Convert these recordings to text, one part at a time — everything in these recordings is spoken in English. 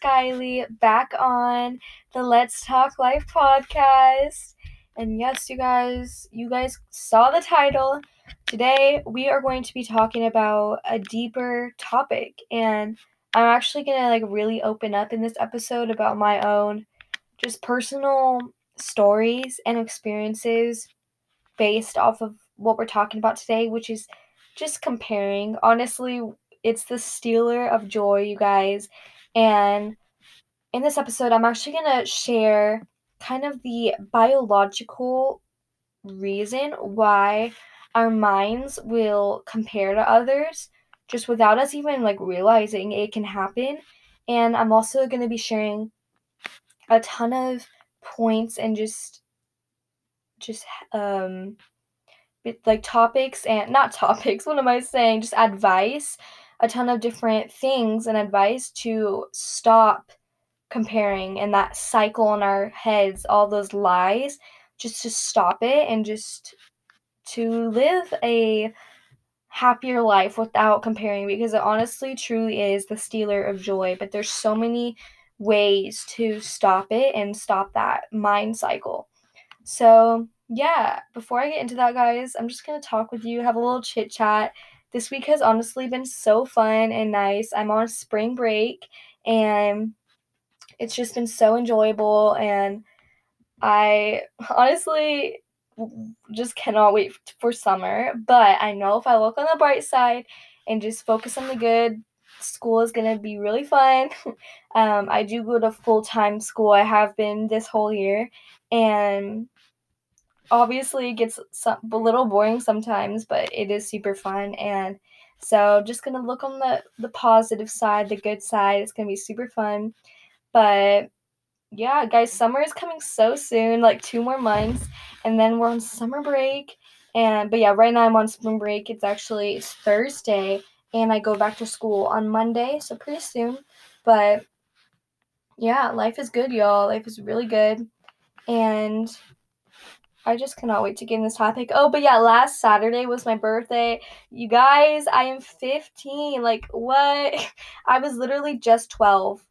Skylie back on the Let's Talk Life podcast. And yes, you guys, you guys saw the title. Today we are going to be talking about a deeper topic and I'm actually going to like really open up in this episode about my own just personal stories and experiences based off of what we're talking about today, which is just comparing. Honestly, it's the stealer of joy, you guys. And in this episode, I'm actually going to share kind of the biological reason why our minds will compare to others just without us even like realizing it can happen. And I'm also going to be sharing a ton of points and just just um like topics and not topics what am i saying just advice a ton of different things and advice to stop comparing and that cycle in our heads all those lies just to stop it and just to live a happier life without comparing because it honestly truly is the stealer of joy but there's so many ways to stop it and stop that mind cycle so yeah, before I get into that, guys, I'm just gonna talk with you, have a little chit chat. This week has honestly been so fun and nice. I'm on spring break and it's just been so enjoyable and I honestly just cannot wait for summer. But I know if I look on the bright side and just focus on the good, school is gonna be really fun. um, I do go to full time school. I have been this whole year, and obviously it gets some, a little boring sometimes, but it is super fun. And so just gonna look on the the positive side, the good side. It's gonna be super fun. But yeah, guys, summer is coming so soon, like two more months, and then we're on summer break. And but yeah, right now I'm on spring break. It's actually it's Thursday, and I go back to school on Monday, so pretty soon. But yeah, life is good, y'all. Life is really good. And I just cannot wait to get in this topic. Oh, but yeah, last Saturday was my birthday. You guys, I am 15. Like, what? I was literally just 12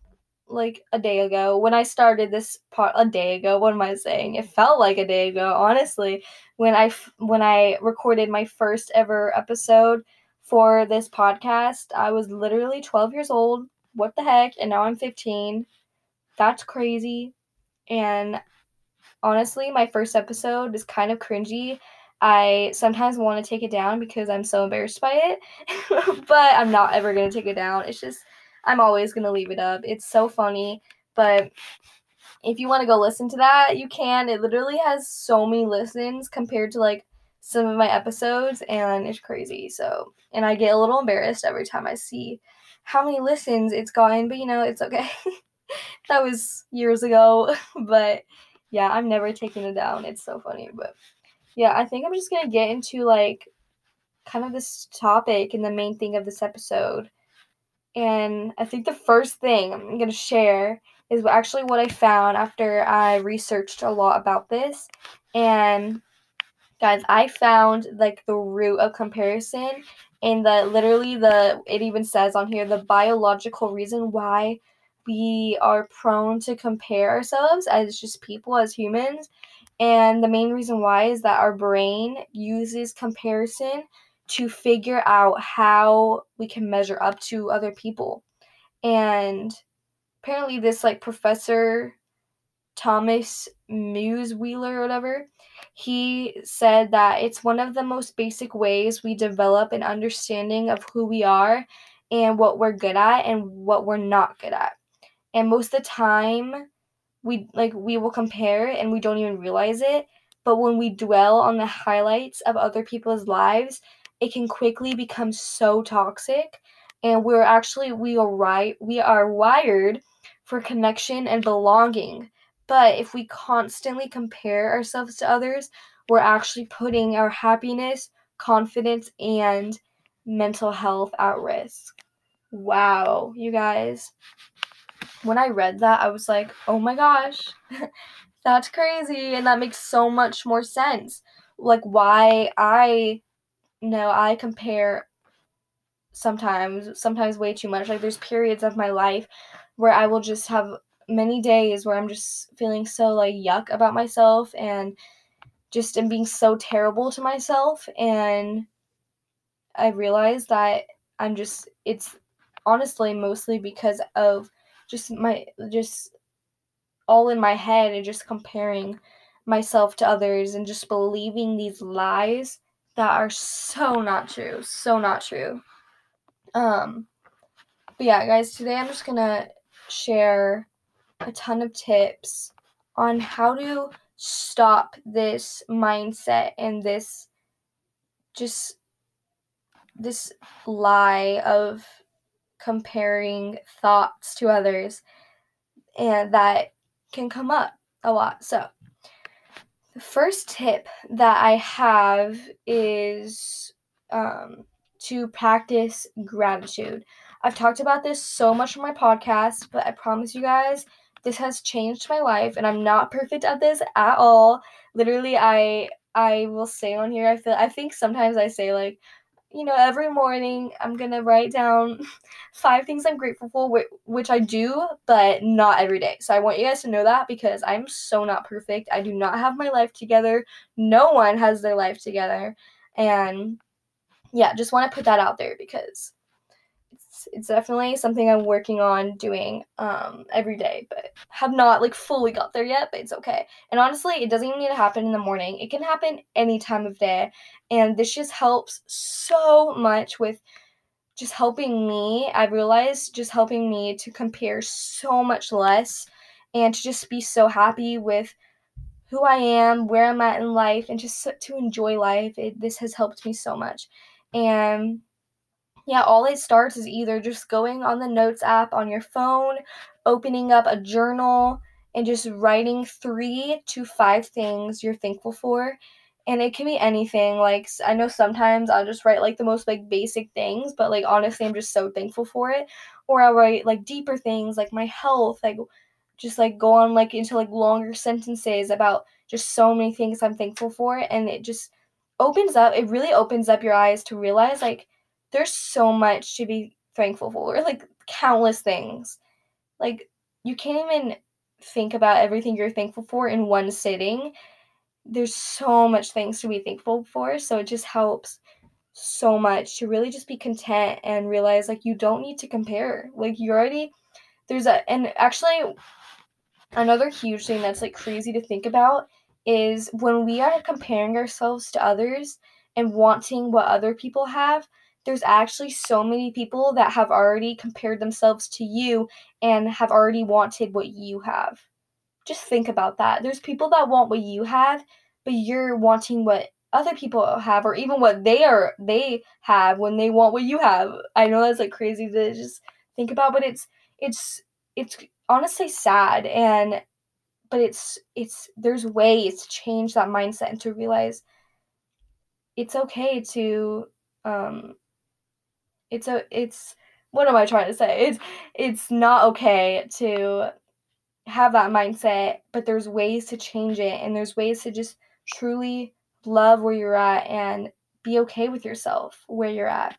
like a day ago when I started this part a day ago. What am I saying? It felt like a day ago, honestly, when I when I recorded my first ever episode for this podcast. I was literally 12 years old. What the heck? And now I'm 15. That's crazy. And honestly, my first episode is kind of cringy. I sometimes want to take it down because I'm so embarrassed by it, but I'm not ever going to take it down. It's just, I'm always going to leave it up. It's so funny, but if you want to go listen to that, you can. It literally has so many listens compared to like some of my episodes, and it's crazy. So, and I get a little embarrassed every time I see how many listens it's gotten, but you know, it's okay. that was years ago, but yeah, I'm never taking it down. It's so funny, but yeah, I think I'm just gonna get into like kind of this topic and the main thing of this episode. And I think the first thing I'm gonna share is actually what I found after I researched a lot about this. And guys, I found like the root of comparison and the literally the it even says on here the biological reason why we are prone to compare ourselves as just people, as humans. And the main reason why is that our brain uses comparison to figure out how we can measure up to other people. And apparently, this like professor Thomas Mussweiler or whatever, he said that it's one of the most basic ways we develop an understanding of who we are and what we're good at and what we're not good at and most of the time we like we will compare and we don't even realize it but when we dwell on the highlights of other people's lives it can quickly become so toxic. And we're actually we are right we are wired for connection and belonging. But if we constantly compare ourselves to others we're actually putting our happiness confidence and mental health at risk. Wow you guys when I read that, I was like, oh my gosh, that's crazy. And that makes so much more sense. Like, why I know I compare sometimes, sometimes way too much. Like, there's periods of my life where I will just have many days where I'm just feeling so like yuck about myself and just am being so terrible to myself and I realized that I'm just it's honestly mostly because of just my just all in my head and just comparing myself to others and just believing these lies that are so not true, so not true. Um but yeah, guys, today I'm just going to share a ton of tips on how to stop this mindset and this just this lie of comparing thoughts to others and that can come up a lot. So, the first tip that I have is um, to practice gratitude. I've talked about this so much on my podcast, but I promise you guys, this has changed my life and I'm not perfect at this at all. Literally, I I will say on here, I feel I think sometimes I say like you know, every morning I'm gonna write down five things I'm grateful for, which I do, but not every day. So I want you guys to know that because I'm so not perfect. I do not have my life together. No one has their life together. And yeah, just want to put that out there because it's it's definitely something I'm working on doing um, every day, but have not like fully got there yet, but it's okay. And honestly, it doesn't even need to happen in the morning. It can happen any time of day. And this just helps so much with just helping me. I realized just helping me to compare so much less and to just be so happy with who I am, where I'm at in life, and just to enjoy life. It, this has helped me so much. And yeah, all it starts is either just going on the notes app on your phone, opening up a journal, and just writing three to five things you're thankful for. And it can be anything. Like I know sometimes I'll just write like the most like basic things, but like honestly I'm just so thankful for it. Or I'll write like deeper things like my health, like just like go on like into like longer sentences about just so many things I'm thankful for and it just opens up it really opens up your eyes to realize like there's so much to be thankful for, like countless things. Like you can't even think about everything you're thankful for in one sitting. There's so much things to be thankful for, so it just helps so much to really just be content and realize like you don't need to compare. Like you already there's a and actually another huge thing that's like crazy to think about is when we are comparing ourselves to others and wanting what other people have, there's actually so many people that have already compared themselves to you and have already wanted what you have. Just think about that. There's people that want what you have, but you're wanting what other people have or even what they are they have when they want what you have. I know that's like crazy to just think about, but it's it's it's honestly sad and but it's it's there's ways to change that mindset and to realize it's okay to um it's a it's what am I trying to say? It's it's not okay to have that mindset, but there's ways to change it and there's ways to just truly love where you're at and be okay with yourself where you're at.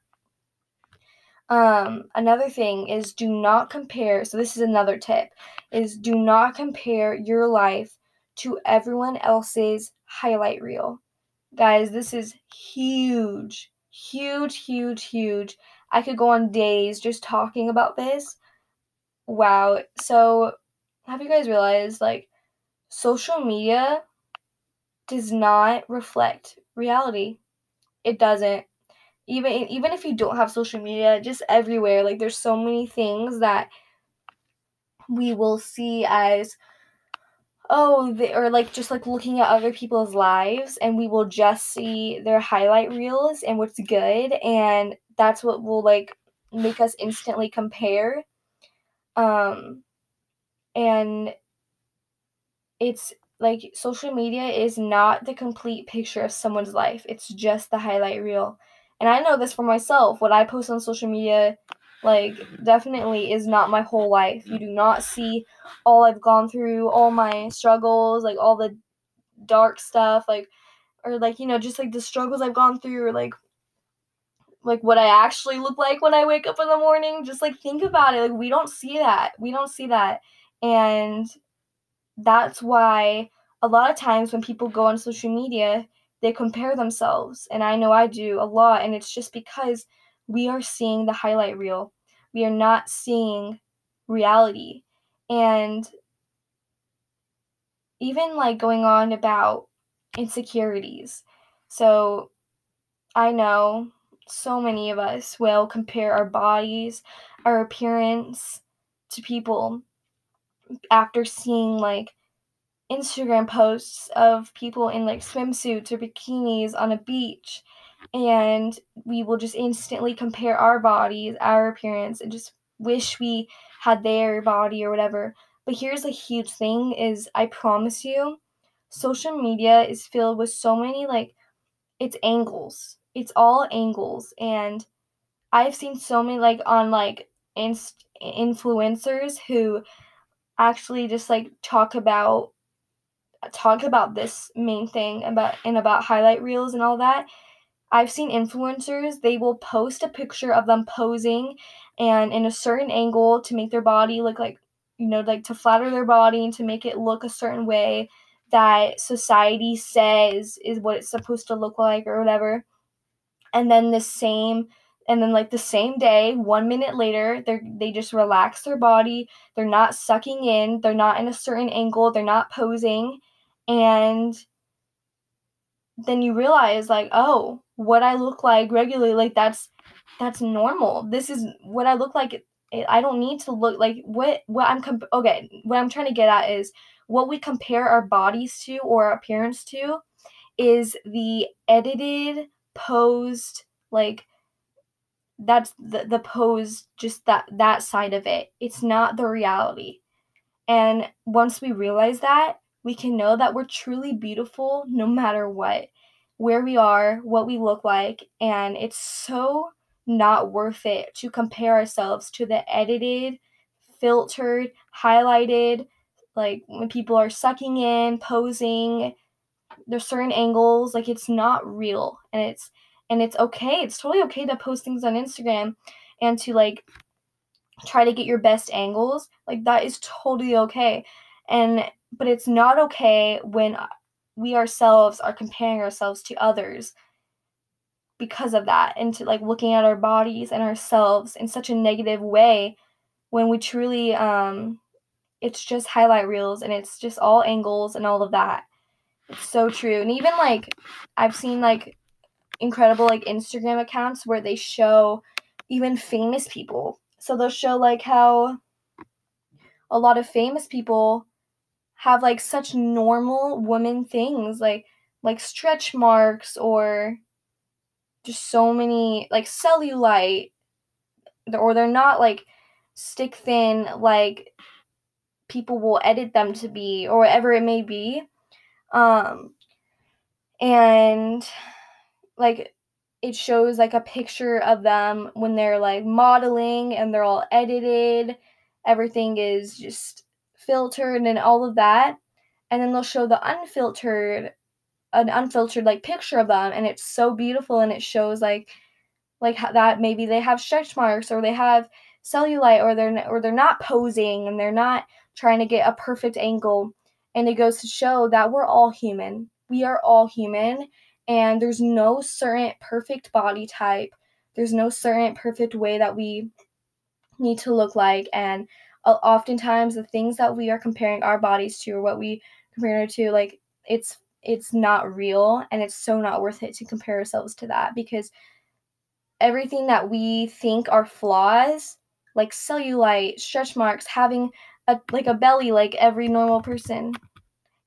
Um, another thing is do not compare. So this is another tip is do not compare your life to everyone else's highlight reel. Guys, this is huge. Huge, huge, huge. I could go on days just talking about this. Wow. So, have you guys realized like social media does not reflect reality? It doesn't. Even even if you don't have social media, just everywhere like there's so many things that we will see as oh they, or like just like looking at other people's lives and we will just see their highlight reels and what's good and that's what will like make us instantly compare um and it's like social media is not the complete picture of someone's life it's just the highlight reel and i know this for myself what i post on social media like definitely is not my whole life you do not see all i've gone through all my struggles like all the dark stuff like or like you know just like the struggles i've gone through or like like what I actually look like when I wake up in the morning. Just like think about it. Like we don't see that. We don't see that. And that's why a lot of times when people go on social media, they compare themselves. And I know I do a lot. And it's just because we are seeing the highlight reel. We are not seeing reality. And even like going on about insecurities. So I know so many of us will compare our bodies, our appearance to people after seeing like Instagram posts of people in like swimsuits or bikinis on a beach. And we will just instantly compare our bodies, our appearance, and just wish we had their body or whatever. But here's a huge thing is I promise you, social media is filled with so many like it's angles. It's all angles and I've seen so many like on like inst- influencers who actually just like talk about talk about this main thing about and about highlight reels and all that. I've seen influencers, they will post a picture of them posing and in a certain angle to make their body look like you know, like to flatter their body and to make it look a certain way that society says is what it's supposed to look like or whatever. And then the same and then like the same day, 1 minute later, they they just relax their body. They're not sucking in, they're not in a certain angle, they're not posing and then you realize like, "Oh, what I look like regularly like that's that's normal. This is what I look like I don't need to look like what what I'm comp- okay. What I'm trying to get at is what we compare our bodies to or appearance to is the edited, posed like that's the the pose just that that side of it. It's not the reality. And once we realize that, we can know that we're truly beautiful no matter what, where we are, what we look like, and it's so not worth it to compare ourselves to the edited, filtered, highlighted, like when people are sucking in, posing, there's certain angles, like it's not real. And it's and it's okay. It's totally okay to post things on Instagram and to like try to get your best angles. Like that is totally okay. And but it's not okay when we ourselves are comparing ourselves to others because of that and to like looking at our bodies and ourselves in such a negative way when we truly um it's just highlight reels and it's just all angles and all of that it's so true and even like i've seen like incredible like instagram accounts where they show even famous people. So they'll show like how a lot of famous people have like such normal woman things like like stretch marks or just so many like cellulite or they're not like stick thin like people will edit them to be or whatever it may be. Um and like it shows like a picture of them when they're like modeling and they're all edited everything is just filtered and all of that and then they'll show the unfiltered an unfiltered like picture of them and it's so beautiful and it shows like like that maybe they have stretch marks or they have cellulite or they're or they're not posing and they're not trying to get a perfect angle and it goes to show that we're all human. We are all human and there's no certain perfect body type. There's no certain perfect way that we need to look like and uh, oftentimes the things that we are comparing our bodies to or what we compare to like it's it's not real and it's so not worth it to compare ourselves to that because everything that we think are flaws like cellulite stretch marks having a like a belly like every normal person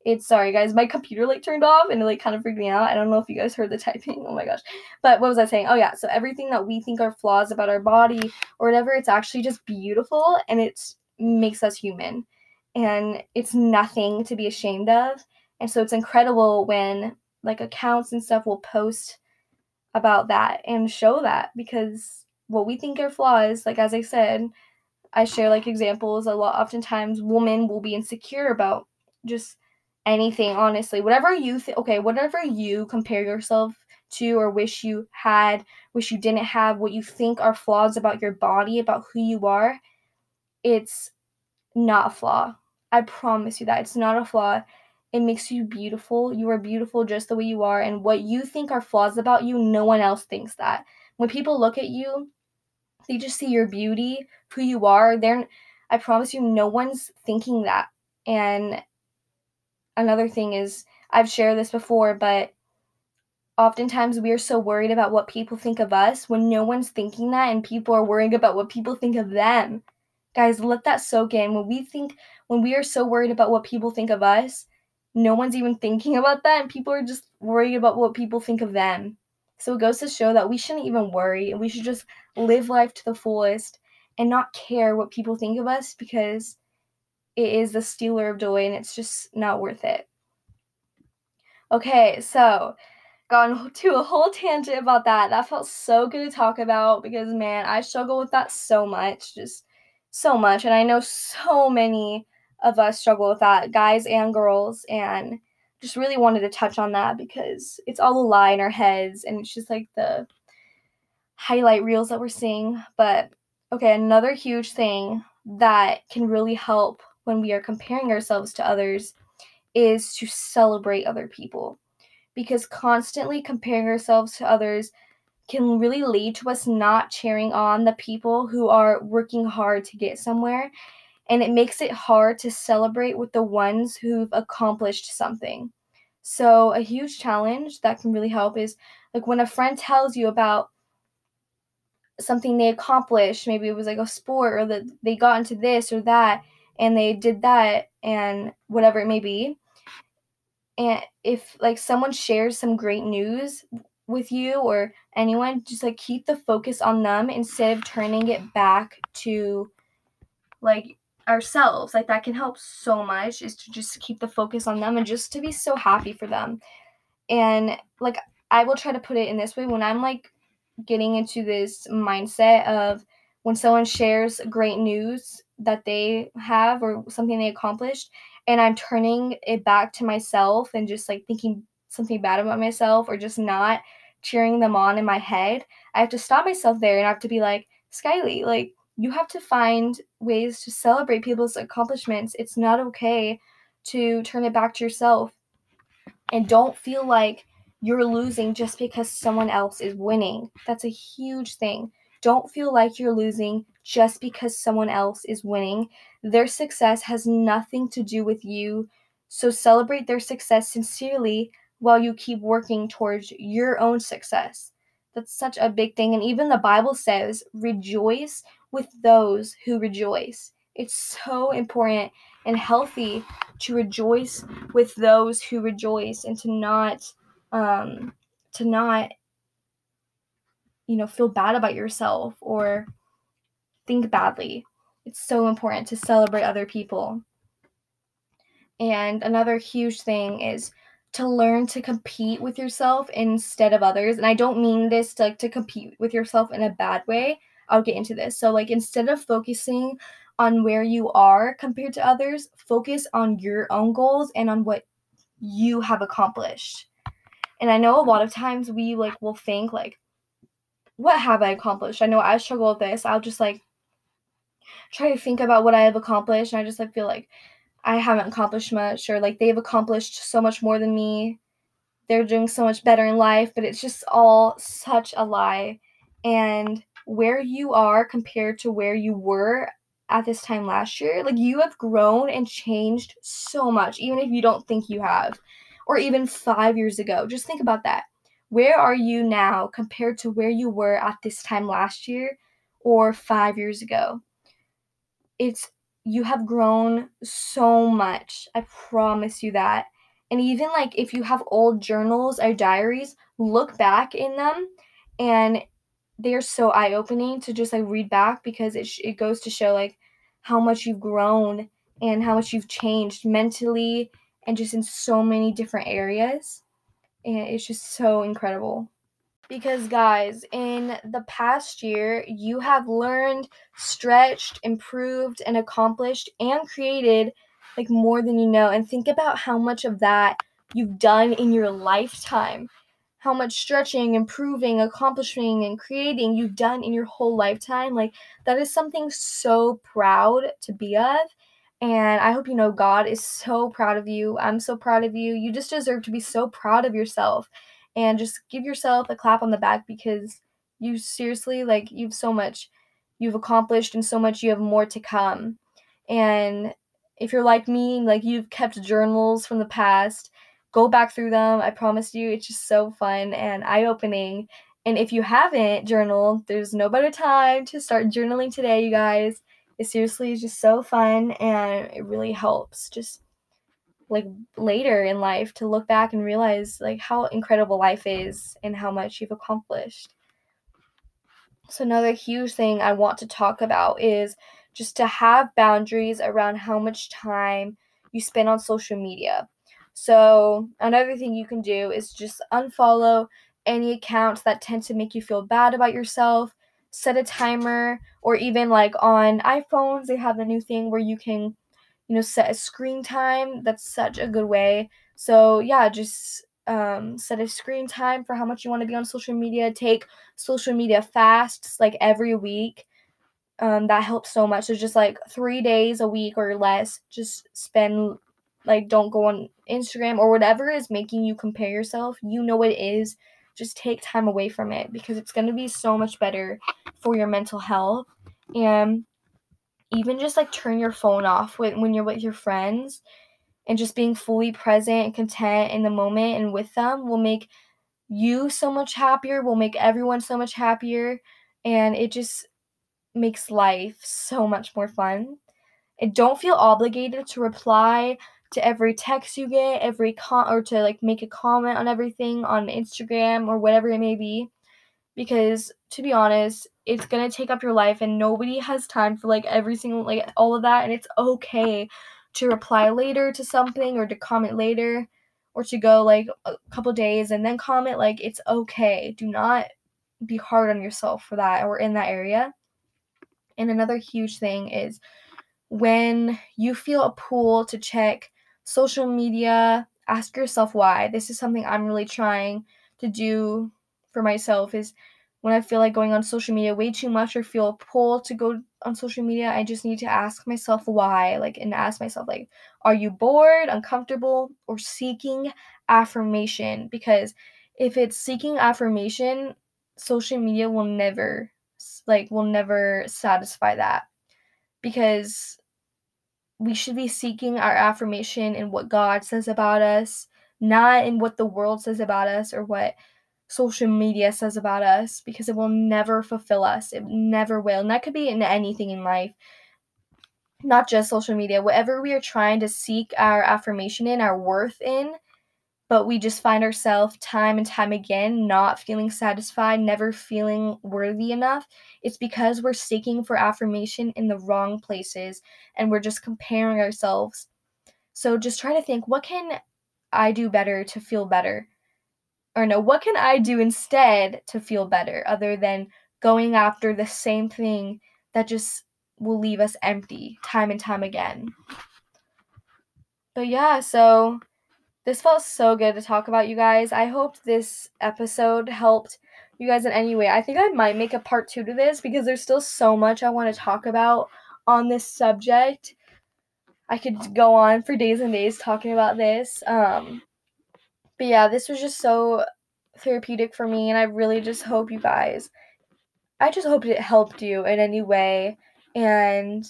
it's sorry guys my computer like turned off and it like kind of freaked me out. I don't know if you guys heard the typing. Oh my gosh. But what was i saying? Oh yeah. So everything that we think are flaws about our body or whatever it's actually just beautiful and it makes us human. And it's nothing to be ashamed of. And so it's incredible when like accounts and stuff will post about that and show that because what we think are flaws, like as I said, I share like examples a lot. Oftentimes women will be insecure about just anything honestly whatever you think okay whatever you compare yourself to or wish you had, wish you didn't have, what you think are flaws about your body, about who you are, it's not a flaw. I promise you that. It's not a flaw. It makes you beautiful. You are beautiful just the way you are. And what you think are flaws about you, no one else thinks that. When people look at you, they just see your beauty, who you are. They're I promise you no one's thinking that. And another thing is I've shared this before, but oftentimes we are so worried about what people think of us when no one's thinking that and people are worrying about what people think of them. Guys, let that soak in. When we think when we are so worried about what people think of us, no one's even thinking about that and people are just worried about what people think of them. So it goes to show that we shouldn't even worry and we should just live life to the fullest and not care what people think of us because it is the stealer of joy and it's just not worth it. Okay, so gone to a whole tangent about that. That felt so good to talk about because man, I struggle with that so much, just so much. And I know so many of us struggle with that, guys and girls, and just really wanted to touch on that because it's all a lie in our heads and it's just like the highlight reels that we're seeing. But okay, another huge thing that can really help when we are comparing ourselves to others is to celebrate other people because constantly comparing ourselves to others can really lead to us not cheering on the people who are working hard to get somewhere and it makes it hard to celebrate with the ones who've accomplished something. So, a huge challenge that can really help is like when a friend tells you about something they accomplished, maybe it was like a sport or that they got into this or that and they did that and whatever it may be. And if like someone shares some great news with you or anyone, just like keep the focus on them instead of turning it back to like ourselves. Like that can help so much is to just keep the focus on them and just to be so happy for them. And like I will try to put it in this way when I'm like getting into this mindset of when someone shares great news that they have or something they accomplished and I'm turning it back to myself and just like thinking something bad about myself or just not cheering them on in my head, I have to stop myself there and I have to be like, Skylie, like you have to find ways to celebrate people's accomplishments. It's not okay to turn it back to yourself. And don't feel like you're losing just because someone else is winning. That's a huge thing. Don't feel like you're losing just because someone else is winning. Their success has nothing to do with you. So celebrate their success sincerely while you keep working towards your own success. That's such a big thing. And even the Bible says, rejoice with those who rejoice. It's so important and healthy to rejoice with those who rejoice and to not um to not you know feel bad about yourself or think badly. It's so important to celebrate other people. And another huge thing is to learn to compete with yourself instead of others. And I don't mean this to, like to compete with yourself in a bad way. I'll get into this. So like instead of focusing on where you are compared to others, focus on your own goals and on what you have accomplished. And I know a lot of times we like will think like what have I accomplished? I know I struggle with this. I'll just like try to think about what I have accomplished and I just like feel like I haven't accomplished much or like they've accomplished so much more than me. They're doing so much better in life, but it's just all such a lie. And where you are compared to where you were at this time last year, like you have grown and changed so much, even if you don't think you have, or even five years ago. Just think about that. Where are you now compared to where you were at this time last year or five years ago? It's you have grown so much. I promise you that. And even like if you have old journals or diaries, look back in them and they are so eye opening to just like read back because it, sh- it goes to show like how much you've grown and how much you've changed mentally and just in so many different areas. And it's just so incredible. Because, guys, in the past year, you have learned, stretched, improved, and accomplished and created like more than you know. And think about how much of that you've done in your lifetime. how much stretching, improving, accomplishing, and creating you've done in your whole lifetime. Like, that is something so proud to be of. And I hope you know God is so proud of you. I'm so proud of you. You just deserve to be so proud of yourself and just give yourself a clap on the back because you seriously, like, you've so much you've accomplished and so much you have more to come. And if you're like me, like, you've kept journals from the past go back through them. I promise you, it's just so fun and eye opening. And if you haven't journaled, there's no better time to start journaling today, you guys. It seriously is just so fun and it really helps just like later in life to look back and realize like how incredible life is and how much you've accomplished. So another huge thing I want to talk about is just to have boundaries around how much time you spend on social media. So, another thing you can do is just unfollow any accounts that tend to make you feel bad about yourself. Set a timer, or even like on iPhones, they have the new thing where you can, you know, set a screen time. That's such a good way. So, yeah, just um, set a screen time for how much you want to be on social media. Take social media fasts like every week. Um, that helps so much. So, just like three days a week or less, just spend like don't go on Instagram or whatever is making you compare yourself. You know it is. Just take time away from it because it's going to be so much better for your mental health. And even just like turn your phone off when, when you're with your friends and just being fully present and content in the moment and with them will make you so much happier, will make everyone so much happier. And it just makes life so much more fun. And don't feel obligated to reply to every text you get, every con or to like make a comment on everything on Instagram or whatever it may be. Because to be honest, it's gonna take up your life and nobody has time for like every single like all of that and it's okay to reply later to something or to comment later or to go like a couple days and then comment like it's okay. Do not be hard on yourself for that or in that area. And another huge thing is when you feel a pull to check social media, ask yourself why. This is something I'm really trying to do for myself is when I feel like going on social media way too much or feel a pull to go on social media, I just need to ask myself why, like and ask myself like are you bored, uncomfortable or seeking affirmation because if it's seeking affirmation, social media will never like will never satisfy that because we should be seeking our affirmation in what God says about us, not in what the world says about us or what social media says about us, because it will never fulfill us. It never will. And that could be in anything in life, not just social media. Whatever we are trying to seek our affirmation in, our worth in, but we just find ourselves time and time again not feeling satisfied, never feeling worthy enough, it's because we're seeking for affirmation in the wrong places and we're just comparing ourselves. So just try to think what can I do better to feel better? Or no, what can I do instead to feel better other than going after the same thing that just will leave us empty time and time again? But yeah, so this felt so good to talk about, you guys. I hope this episode helped you guys in any way. I think I might make a part two to this because there's still so much I want to talk about on this subject. I could go on for days and days talking about this. Um, but yeah, this was just so therapeutic for me, and I really just hope you guys. I just hope it helped you in any way. And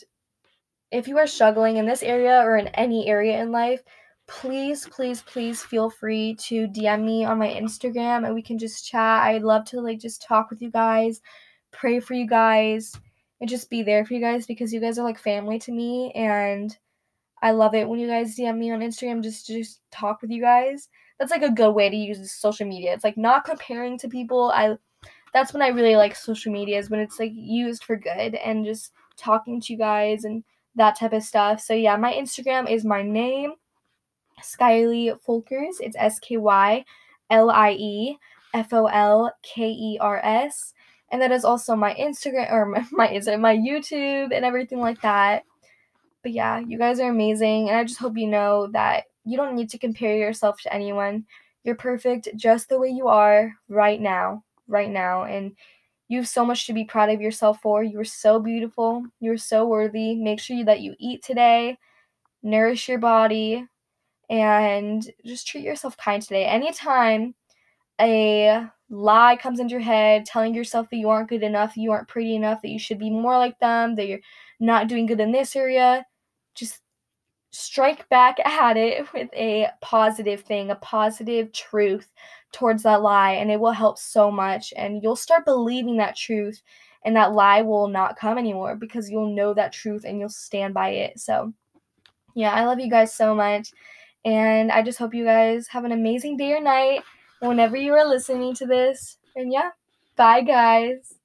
if you are struggling in this area or in any area in life, please, please, please feel free to DM me on my Instagram and we can just chat. I'd love to like just talk with you guys, pray for you guys, and just be there for you guys because you guys are like family to me and I love it when you guys DM me on Instagram just to just talk with you guys. That's like a good way to use social media. It's like not comparing to people. I that's when I really like social media is when it's like used for good and just talking to you guys and that type of stuff. So yeah, my Instagram is my name Skylie Folkers. It's S K Y L I E F O L K E R S. And that is also my Instagram or my, my my YouTube and everything like that. But yeah, you guys are amazing. And I just hope you know that you don't need to compare yourself to anyone. You're perfect just the way you are right now, right now. And you have so much to be proud of yourself for. You are so beautiful. You are so worthy. Make sure that you eat today, nourish your body, and just treat yourself kind today. Anytime a lie comes into your head telling yourself that you aren't good enough, you aren't pretty enough, that you should be more like them, that you're not doing good in this area, just strike back at it with a positive thing, a positive truth towards that lie, and it will help so much. And you'll start believing that truth, and that lie will not come anymore because you'll know that truth and you'll stand by it. So, yeah, I love you guys so much. And I just hope you guys have an amazing day or night whenever you are listening to this. And yeah, bye, guys.